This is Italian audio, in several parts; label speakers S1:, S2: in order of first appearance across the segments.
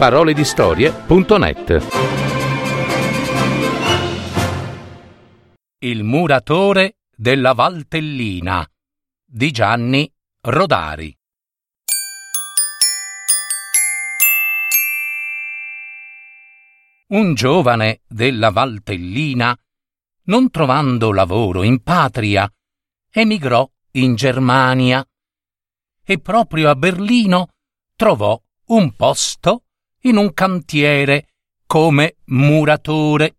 S1: paroledistorie.net
S2: Il muratore della Valtellina di Gianni Rodari. Un giovane della Valtellina, non trovando lavoro in patria, emigrò in Germania e proprio a Berlino trovò un posto in un cantiere come muratore.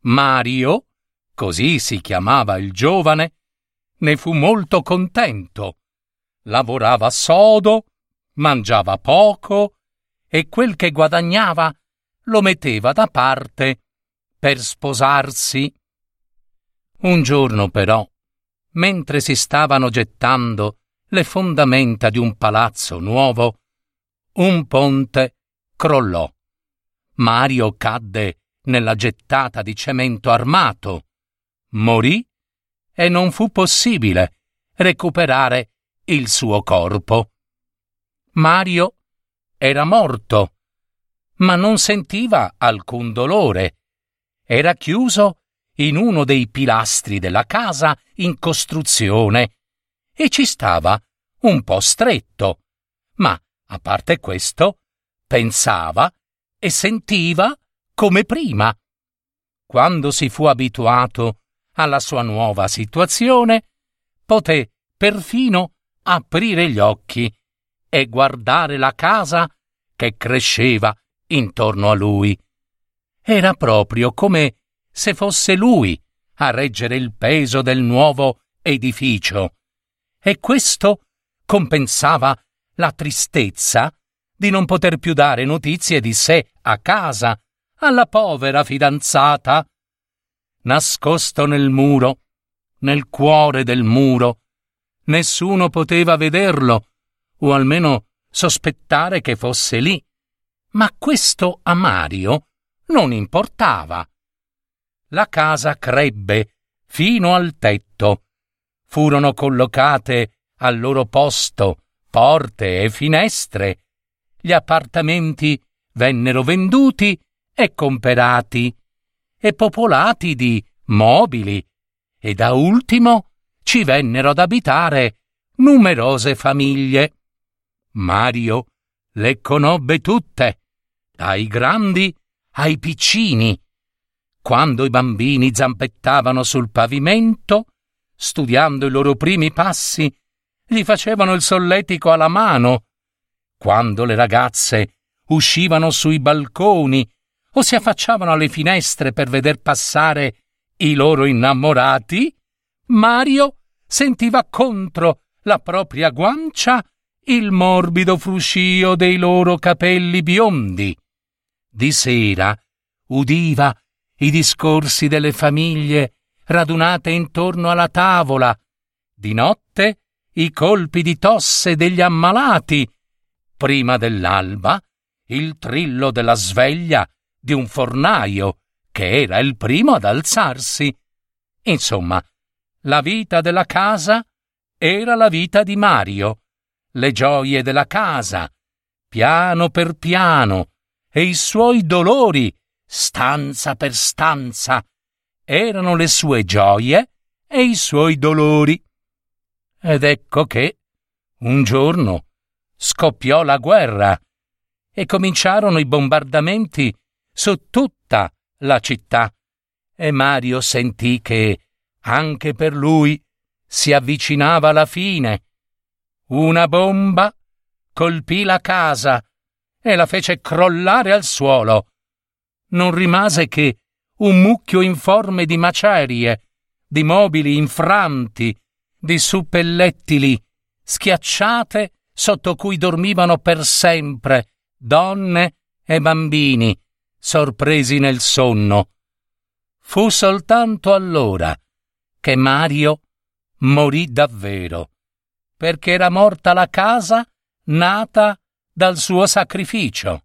S2: Mario, così si chiamava il giovane, ne fu molto contento. Lavorava sodo, mangiava poco e quel che guadagnava lo metteva da parte per sposarsi. Un giorno però, mentre si stavano gettando le fondamenta di un palazzo nuovo, un ponte crollò. Mario cadde nella gettata di cemento armato, morì e non fu possibile recuperare il suo corpo. Mario era morto, ma non sentiva alcun dolore. Era chiuso in uno dei pilastri della casa in costruzione e ci stava un po' stretto, ma a parte questo, pensava e sentiva come prima. Quando si fu abituato alla sua nuova situazione, poté perfino aprire gli occhi e guardare la casa che cresceva intorno a lui. Era proprio come se fosse lui a reggere il peso del nuovo edificio. E questo compensava la tristezza di non poter più dare notizie di sé a casa alla povera fidanzata. Nascosto nel muro, nel cuore del muro, nessuno poteva vederlo, o almeno sospettare che fosse lì. Ma questo a Mario non importava. La casa crebbe fino al tetto. Furono collocate al loro posto porte e finestre. Gli appartamenti vennero venduti e comperati e popolati di mobili e da ultimo ci vennero ad abitare numerose famiglie. Mario le conobbe tutte, dai grandi ai piccini. Quando i bambini zampettavano sul pavimento, studiando i loro primi passi, gli facevano il solletico alla mano. Quando le ragazze uscivano sui balconi o si affacciavano alle finestre per veder passare i loro innamorati, Mario sentiva contro la propria guancia il morbido fruscio dei loro capelli biondi. Di sera udiva i discorsi delle famiglie radunate intorno alla tavola. Di notte i colpi di tosse degli ammalati. Prima dell'alba, il trillo della sveglia di un fornaio, che era il primo ad alzarsi. Insomma, la vita della casa era la vita di Mario, le gioie della casa, piano per piano, e i suoi dolori, stanza per stanza, erano le sue gioie e i suoi dolori. Ed ecco che, un giorno, scoppiò la guerra e cominciarono i bombardamenti su tutta la città e Mario sentì che anche per lui si avvicinava la fine. Una bomba colpì la casa e la fece crollare al suolo. Non rimase che un mucchio informe di macerie, di mobili infranti, di suppellettili schiacciate sotto cui dormivano per sempre donne e bambini, sorpresi nel sonno. Fu soltanto allora che Mario morì davvero, perché era morta la casa nata dal suo sacrificio.